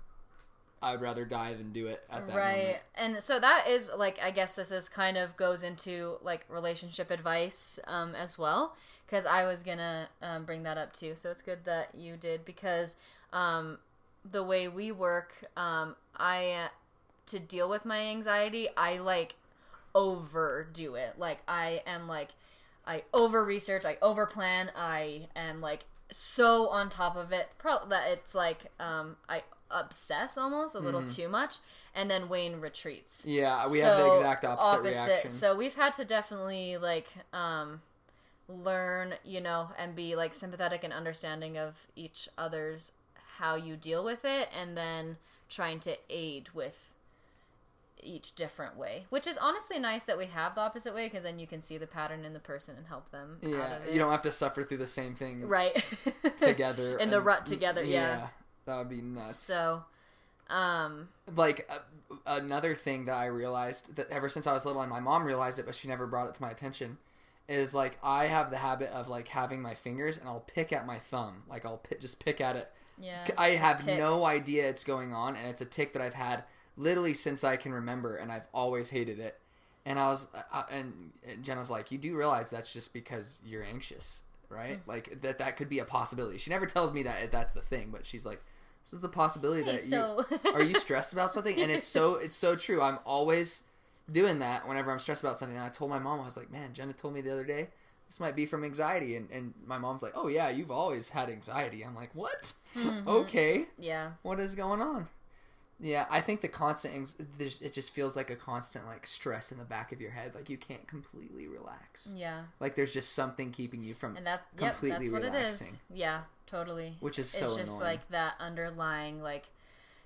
Speaker 1: I'd rather die than do it at that
Speaker 2: right
Speaker 1: moment.
Speaker 2: and so that is like i guess this is kind of goes into like relationship advice um, as well because I was gonna um, bring that up too. So it's good that you did because um, the way we work, um, I uh, to deal with my anxiety, I like overdo it. Like I am like I over research, I over plan, I am like so on top of it pro- that it's like um, I obsess almost a little too much, and then Wayne retreats.
Speaker 1: Yeah, we have the
Speaker 2: So,
Speaker 1: exact opposite, reaction.
Speaker 2: So we've had to definitely like um, learn, you know, and be like sympathetic and understanding of each other's how you deal with it, and then trying to aid with each different way. Which is honestly nice that we have the opposite way because then you can see the pattern in the person and help them. out
Speaker 1: yeah,
Speaker 2: of it.
Speaker 1: you don't have to suffer through the same thing
Speaker 2: right
Speaker 1: together
Speaker 2: in the rut together. Yeah.
Speaker 1: that would be nuts.
Speaker 2: So, um,
Speaker 1: like uh, another thing that I realized that ever since I was little, and my mom realized it, but she never brought it to my attention, is like I have the habit of like having my fingers and I'll pick at my thumb, like I'll pi- just pick at it.
Speaker 2: yeah.
Speaker 1: I have no idea it's going on, and it's a tick that I've had literally since I can remember, and I've always hated it. And I was, uh, and Jenna's like, "You do realize that's just because you're anxious, right?
Speaker 2: Mm.
Speaker 1: Like that that could be a possibility." She never tells me that that's the thing, but she's like, "This is the possibility
Speaker 2: Hey,
Speaker 1: that
Speaker 2: so
Speaker 1: you are you stressed about something?" And it's so it's so true. I'm always doing that whenever I'm stressed about something. And I told my mom, I was like, "Man, Jenna told me the other day." This might be from anxiety, and, and my mom's like, "Oh yeah, you've always had anxiety." I'm like, "What?
Speaker 2: Mhm.
Speaker 1: Okay,
Speaker 2: yeah.
Speaker 1: what is going on yeah i think the constant it just feels like a constant like stress in the back of your head like you can't completely relax
Speaker 2: Yeah.
Speaker 1: like there's just something keeping you from
Speaker 2: And that yep,
Speaker 1: Completely
Speaker 2: that's what it
Speaker 1: relaxing.
Speaker 2: Yeah, totally.
Speaker 1: which is so
Speaker 2: it's just
Speaker 1: annoying
Speaker 2: like that underlying like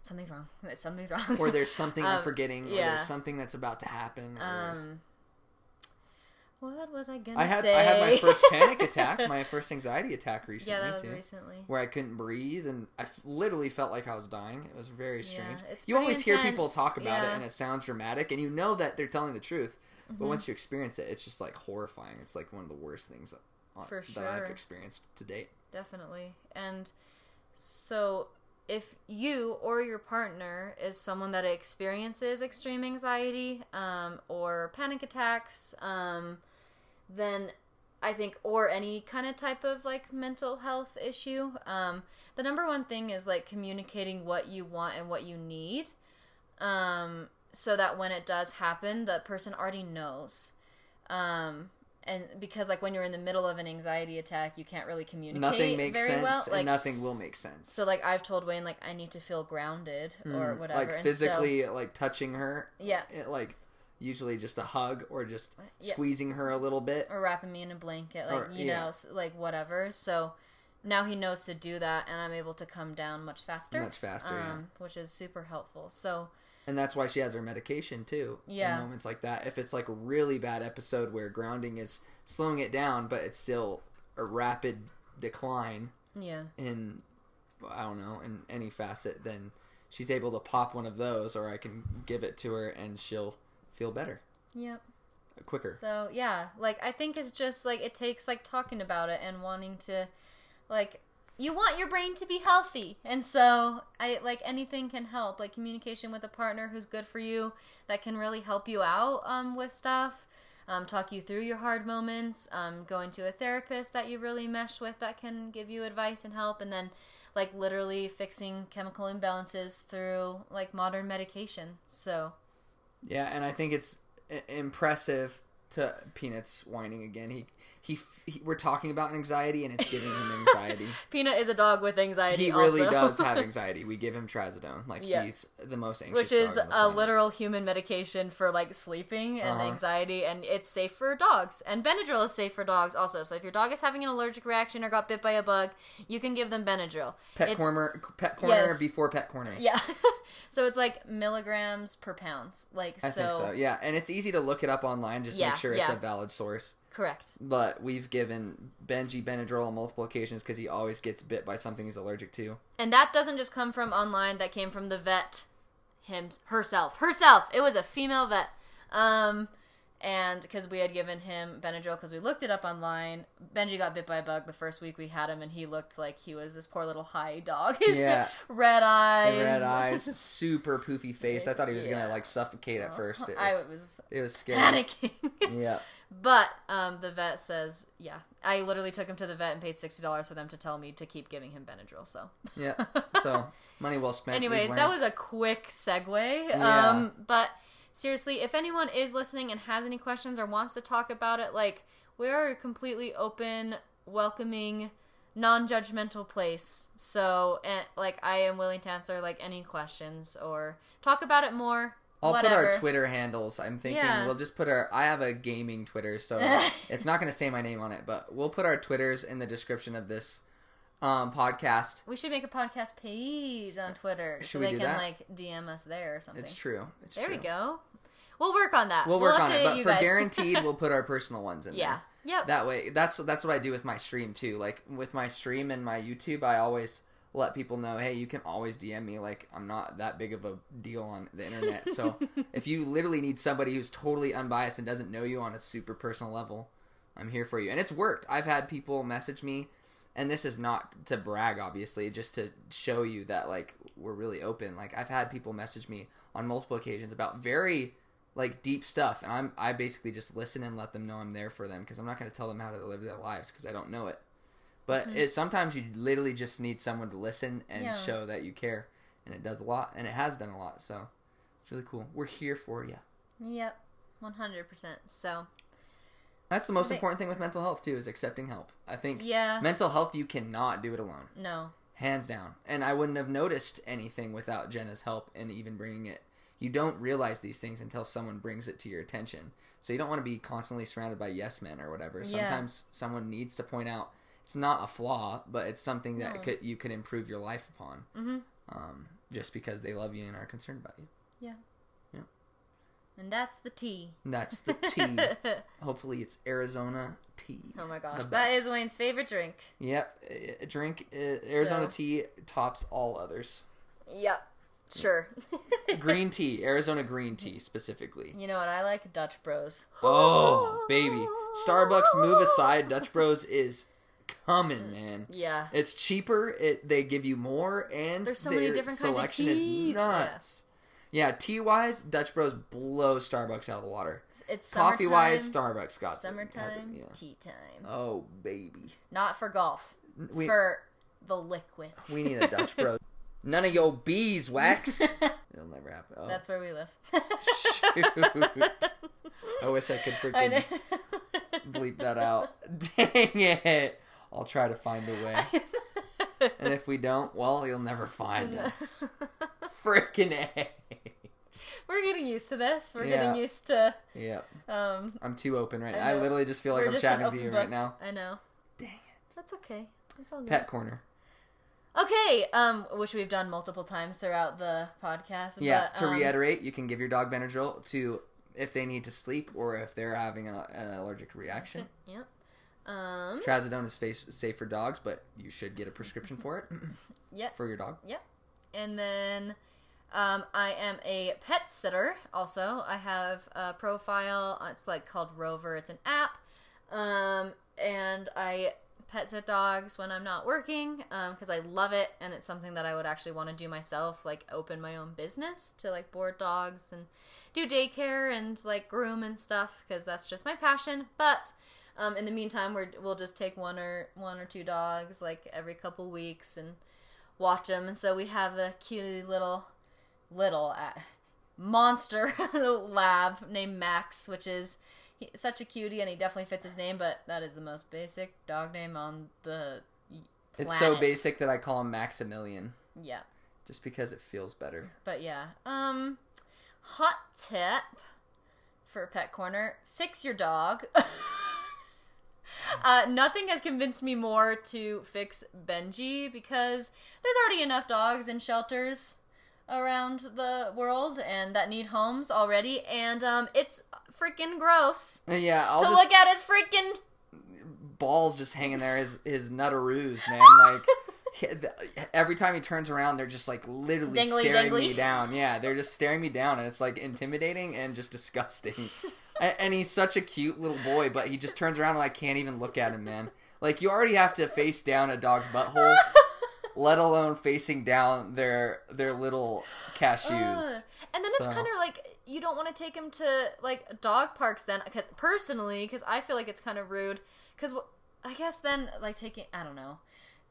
Speaker 2: something's wrong. Something's wrong.
Speaker 1: or there's something i'm
Speaker 2: Um,
Speaker 1: forgetting or
Speaker 2: yeah.
Speaker 1: there's something that's about to happen or there's-
Speaker 2: um what was I gonna
Speaker 1: i had
Speaker 2: say?
Speaker 1: i had my first panic attack my first anxiety attack recently
Speaker 2: Yeah, that was
Speaker 1: too
Speaker 2: recently.
Speaker 1: where I couldn't breathe and I f- literally felt like I was dying. It was very strange.
Speaker 2: it's
Speaker 1: you always hear people talk about it and it sounds dramatic and you know that they're telling the truth. But
Speaker 2: Mhm.
Speaker 1: once you experience it, it's just like horrifying. It's like one of the worst things on,
Speaker 2: For
Speaker 1: that I've experienced to date.
Speaker 2: Definitely. And so if you or your partner is someone that experiences extreme anxiety um, or panic attacks, um, then I think, or any kind of type of like mental health issue, um, the number one thing is like communicating what you want and what you need. Um, so that when it does happen, the person already knows. Um, and because like when you're in the middle of an anxiety attack, you can't really communicate
Speaker 1: Nothing makes
Speaker 2: very
Speaker 1: sense
Speaker 2: well.
Speaker 1: and
Speaker 2: Like
Speaker 1: nothing will make sense.
Speaker 2: so, like I've told Wayne, like I need to feel grounded or
Speaker 1: Mm,
Speaker 2: whatever.
Speaker 1: Like
Speaker 2: and so-
Speaker 1: physically, like touching her.
Speaker 2: yeah,
Speaker 1: It, like usually just a hug or just
Speaker 2: Yeah.
Speaker 1: squeezing her a little bit.
Speaker 2: or wrapping me in a blanket, like
Speaker 1: Or-
Speaker 2: you
Speaker 1: yeah.
Speaker 2: know, like whatever. So now he knows to do that, and I'm able to come down much faster,
Speaker 1: Much faster, yeah.
Speaker 2: um, which is super helpful. So
Speaker 1: And that's why she has her medication too.
Speaker 2: Yeah.
Speaker 1: In moments like that. If it's like a really bad episode where grounding is slowing it down, but it's still a rapid decline
Speaker 2: yeah,
Speaker 1: in, I don't know, in any facet, then she's able to pop one of those, or I can give it to her and she'll feel better
Speaker 2: yep.
Speaker 1: quicker.
Speaker 2: So yeah, like I think it's just like it takes like talking about it and wanting to, like you want your brain to be healthy, and so I like anything can help. Like communication with a partner who's good for you that can really help you out um, with stuff. Um, talk you through your hard moments. Um, going to a therapist that you really mesh with that can give you advice and help, and then like literally fixing chemical imbalances through like modern medication. So
Speaker 1: Yeah, and I think it's impressive to Peanuts whining again. He, he, f- he, we're talking about anxiety and it's giving him anxiety.
Speaker 2: Peanut is a dog with anxiety.
Speaker 1: he really
Speaker 2: also.
Speaker 1: does have anxiety. We give him trazodone. Like
Speaker 2: Yeah.
Speaker 1: he's the most anxious.
Speaker 2: which is
Speaker 1: dog on the
Speaker 2: a
Speaker 1: planet.
Speaker 2: literal human medication for like sleeping and
Speaker 1: Uh-huh.
Speaker 2: anxiety and it's safe for dogs and benadryl is safe for dogs also so if your dog is having an allergic reaction or got bit by a bug you can give them benadryl
Speaker 1: pet
Speaker 2: It's-
Speaker 1: corner. Pet corner
Speaker 2: Yes.
Speaker 1: before pet corner.
Speaker 2: yeah so it's like milligrams per pounds like
Speaker 1: I
Speaker 2: so,
Speaker 1: think so. Yeah, and it's easy to look it up online. Just
Speaker 2: Yeah,
Speaker 1: make sure it's
Speaker 2: yeah.
Speaker 1: a valid source.
Speaker 2: Correct
Speaker 1: But we've given Benji Benadryl on multiple occasions because he always gets bit by something he's allergic to.
Speaker 2: and that doesn't just come from online that came from the vet him herself herself it was a female vet um and because we had given him Benadryl because we looked it up online. Benji got bit by a bug the first week we had him, and he looked like he was this poor little high dog. His
Speaker 1: Yeah.
Speaker 2: red eyes,
Speaker 1: The red eyes, super poofy face. I thought he was
Speaker 2: Yeah.
Speaker 1: gonna like suffocate at first. It
Speaker 2: I
Speaker 1: was,
Speaker 2: was
Speaker 1: it was scary.
Speaker 2: panicking.
Speaker 1: Yeah,
Speaker 2: But um, the vet says, yeah. I literally took him to the vet and paid sixty dollars for them to tell me to keep giving him Benadryl. So,
Speaker 1: Yeah. So money well spent.
Speaker 2: Anyways, that was a quick segue.
Speaker 1: Yeah.
Speaker 2: Um, but seriously, if anyone is listening and has any questions or wants to talk about it, like we are a completely open, welcoming, non-judgmental place. So, and like I am willing to answer like any questions or talk about it more.
Speaker 1: I'll
Speaker 2: whatever.
Speaker 1: put our Twitter handles. I'm thinking
Speaker 2: Yeah.
Speaker 1: we'll just put our. I have a gaming Twitter, so it's not going to say my name on it, but we'll put our Twitters in the description of this um, podcast.
Speaker 2: We should make a podcast page on Twitter
Speaker 1: Should
Speaker 2: so
Speaker 1: we
Speaker 2: they can
Speaker 1: that?
Speaker 2: like DM us there or something.
Speaker 1: It's true. It's true.
Speaker 2: there
Speaker 1: true.
Speaker 2: we go. We'll work on that.
Speaker 1: We'll work on it, but for guaranteed, we'll put our personal ones in there.
Speaker 2: yeah.
Speaker 1: there.
Speaker 2: Yep.
Speaker 1: That way, that's that's what I do with my stream too. Like with my stream and my YouTube, I always let people know, hey, you can always DM me. Like I'm not that big of a deal on the internet. So if you literally need somebody who's totally unbiased and doesn't know you on a super personal level, I'm here for you. And it's worked. I've had people message me, and this is not to brag, obviously, just to show you that like we're really open. Like I've had people message me on multiple occasions about very like deep stuff, and I'm I basically just listen and let them know I'm there for them because I'm not going to tell them how to live their lives because I don't know it. But mm-hmm. it sometimes you literally just need someone to listen and
Speaker 2: Yeah.
Speaker 1: show that you care, and it does a lot, and it has done a lot. So it's really cool. We're here for you.
Speaker 2: Yep. One hundred percent. So
Speaker 1: That's the most important thing with mental health too is accepting help. I think
Speaker 2: yeah.
Speaker 1: mental health you cannot do it alone,
Speaker 2: no.
Speaker 1: hands down. And I wouldn't have noticed anything without Jenna's help and even bringing it. You don't realize these things until someone brings it to your attention. So you don't want to be constantly surrounded by yes men or whatever.
Speaker 2: Yeah.
Speaker 1: Sometimes someone needs to point out it's not a flaw, but it's something that
Speaker 2: No.
Speaker 1: could you could improve your life upon.
Speaker 2: Mhm.
Speaker 1: Um, just because they love you and are concerned about you. Yeah. Yeah.
Speaker 2: And that's the tea.
Speaker 1: And that's the tea. Hopefully, it's Arizona tea.
Speaker 2: oh my gosh, that is. Wayne's favorite drink.
Speaker 1: Yep, drink uh, Arizona
Speaker 2: So-
Speaker 1: tea tops all others.
Speaker 2: Yep. Sure.
Speaker 1: Green tea, Arizona green tea specifically.
Speaker 2: You know what I like? Dutch Bros.
Speaker 1: Oh, baby. Starbucks move aside, Dutch Bros is coming, mm. man.
Speaker 2: Yeah.
Speaker 1: It's cheaper, it they give you more and
Speaker 2: There's so many different kinds of teas.
Speaker 1: is nuts. Yeah, tea wise, Dutch Bros blow Starbucks out of the water.
Speaker 2: It's
Speaker 1: Coffee wise, Starbucks got has it,
Speaker 2: Summertime
Speaker 1: yeah.
Speaker 2: tea time.
Speaker 1: Oh baby.
Speaker 2: Not for golf.
Speaker 1: We
Speaker 2: for the liquid.
Speaker 1: we need a Dutch Bros. None of your beeswax. It'll never happen. Oh.
Speaker 2: That's where we live.
Speaker 1: Shoot. I wish I could freaking bleep that out. Dang it. I'll try to find a way. And if we don't, well, you'll never find us. Freaking A.
Speaker 2: We're getting used to this. We're
Speaker 1: Yeah.
Speaker 2: getting used to
Speaker 1: Yep.
Speaker 2: um
Speaker 1: I'm too open right
Speaker 2: I
Speaker 1: now. I literally just feel like
Speaker 2: we're
Speaker 1: I'm chatting to you
Speaker 2: book.
Speaker 1: right now.
Speaker 2: I know.
Speaker 1: Dang it.
Speaker 2: That's okay. That's all good.
Speaker 1: Pet corner.
Speaker 2: Okay, um, which we've done multiple times throughout the podcast.
Speaker 1: Yeah,
Speaker 2: but,
Speaker 1: to
Speaker 2: um,
Speaker 1: reiterate, you can give your dog Benadryl to if they need to sleep or if they're having a, an allergic reaction.
Speaker 2: Yep. Um.
Speaker 1: Trazodone is face, safe for dogs, but you should get a prescription for it
Speaker 2: Yep.
Speaker 1: for your dog. Yep.
Speaker 2: And then, um, I am a pet sitter. Also, I have a profile. It's like called Rover. It's an app. Um, and I pet sit dogs when I'm not working because I love it and it's something that I would actually want to do myself, like open my own business to like board dogs and do daycare and like groom and stuff because that's just my passion. But um, in the meantime, we're, we'll just take one or one or two dogs like every couple weeks and watch them. And so we have a cute little little uh, monster lab named Max, which is he, such a cutie, and he definitely fits his name. But that is the most basic dog name on the planet.
Speaker 1: It's so basic that I call him Maximilian
Speaker 2: Yeah,
Speaker 1: just because it feels better.
Speaker 2: but yeah. Um, hot tip for Pet Corner: fix your dog. Uh, nothing has convinced me more to fix Benji because there's already enough dogs in shelters around the world and that need homes already, and um, it's freaking gross
Speaker 1: Yeah, I'll
Speaker 2: to look at his freaking.
Speaker 1: balls just hanging there. His his nutaroos, man. Like every time he turns around, they're just like literally
Speaker 2: Dangly,
Speaker 1: staring
Speaker 2: dangly.
Speaker 1: me down. Yeah, they're just staring me down, and it's like intimidating and just disgusting. and, he's such a cute little boy, but he just turns around and I can't even look at him, man. Like you already have to face down a dog's butthole. let alone facing down their their little cashews.
Speaker 2: Ugh. And then it's kind of like you don't want to take him to like dog parks then, because personally, because I feel like it's kind of rude. Because I guess then like taking I don't know,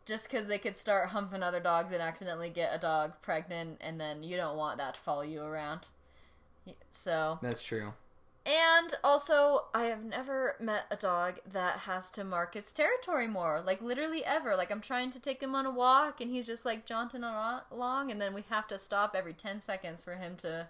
Speaker 2: just because they could start humping other dogs and accidentally get a dog pregnant, and then you don't want that to follow you around. So
Speaker 1: That's true.
Speaker 2: And also, I have never met a dog that has to mark its territory more. Like, literally ever. Like, I'm trying to take him on a walk, and he's just, like, jaunting along, and then we have to stop every 10 seconds for him to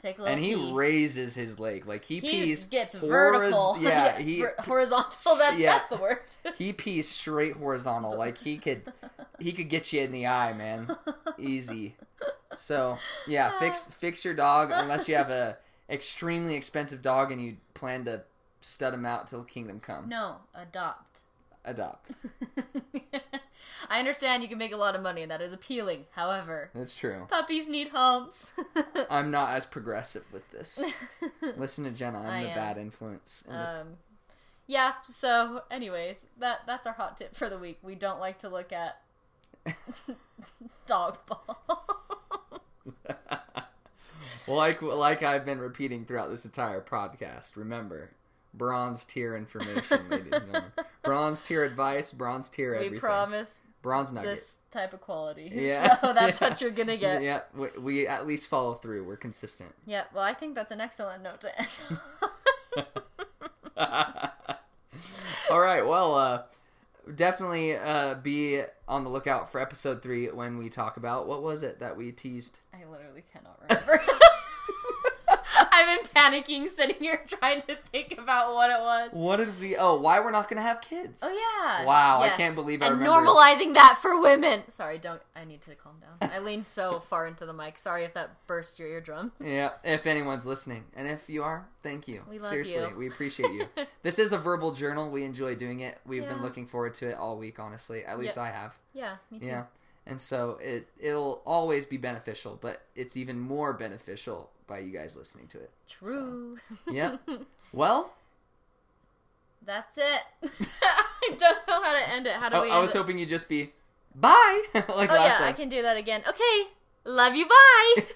Speaker 2: take a little
Speaker 1: And he
Speaker 2: pee.
Speaker 1: raises his leg like he,
Speaker 2: He
Speaker 1: pees
Speaker 2: gets
Speaker 1: horiz-
Speaker 2: vertical.
Speaker 1: Yeah, he
Speaker 2: ver- horizontal. That,
Speaker 1: yeah.
Speaker 2: That's the word.
Speaker 1: he pees straight horizontal. Like he could he could get you in the eye, man. Easy. So yeah, fix fix your dog unless you have a extremely expensive dog and you plan to stud him out till kingdom come.
Speaker 2: no, adopt.
Speaker 1: Adopt.
Speaker 2: I understand you can make a lot of money, and that is appealing. However,
Speaker 1: That's true.
Speaker 2: puppies need homes.
Speaker 1: I'm not as progressive with this. Listen to Jenna. I'm
Speaker 2: I
Speaker 1: the
Speaker 2: am.
Speaker 1: bad influence. in the-
Speaker 2: Um, yeah. So, anyways, that that's our hot tip for the week. We don't like to look at dog balls.
Speaker 1: Well, like like I've been repeating throughout this entire podcast, remember bronze tier information, ladies and gentlemen. Bronze tier advice, bronze tier everything.
Speaker 2: we promise
Speaker 1: bronze nugget.
Speaker 2: this type of quality.
Speaker 1: Yeah,
Speaker 2: So that's
Speaker 1: yeah.
Speaker 2: what you're gonna get. Yeah.
Speaker 1: Yeah, we, we at least follow through. We're consistent. Yeah.
Speaker 2: Well, I think that's an excellent note to end.
Speaker 1: All right. Well, uh, definitely uh, be on the lookout for episode three when we talk about what was it that we teased.
Speaker 2: I literally cannot remember. I've been panicking, sitting here trying to think about what it was.
Speaker 1: What did we? Oh, why we're not gonna have kids?
Speaker 2: Oh yeah!
Speaker 1: Wow, I can't believe I
Speaker 2: and
Speaker 1: remember.
Speaker 2: normalizing that for women. Sorry, don't. I need to calm down. I leaned so far into the mic. Sorry if that burst your eardrums.
Speaker 1: Yeah, if anyone's listening, and if you are, thank you.
Speaker 2: We love
Speaker 1: Seriously,
Speaker 2: you.
Speaker 1: we appreciate you. this is a verbal journal. We enjoy doing it. We've been looking forward to it all week. Honestly, at least
Speaker 2: Yeah.
Speaker 1: I have.
Speaker 2: Yeah, me too.
Speaker 1: Yeah, and so it it'll always be beneficial, but it's even more beneficial by you guys listening to it.
Speaker 2: True.
Speaker 1: Yeah. Well,
Speaker 2: That's it. I don't know how to end it. How do
Speaker 1: I,
Speaker 2: we?
Speaker 1: I was
Speaker 2: it?
Speaker 1: hoping you'd just be bye like
Speaker 2: Oh yeah, I can do that again. Okay. Love you. Bye.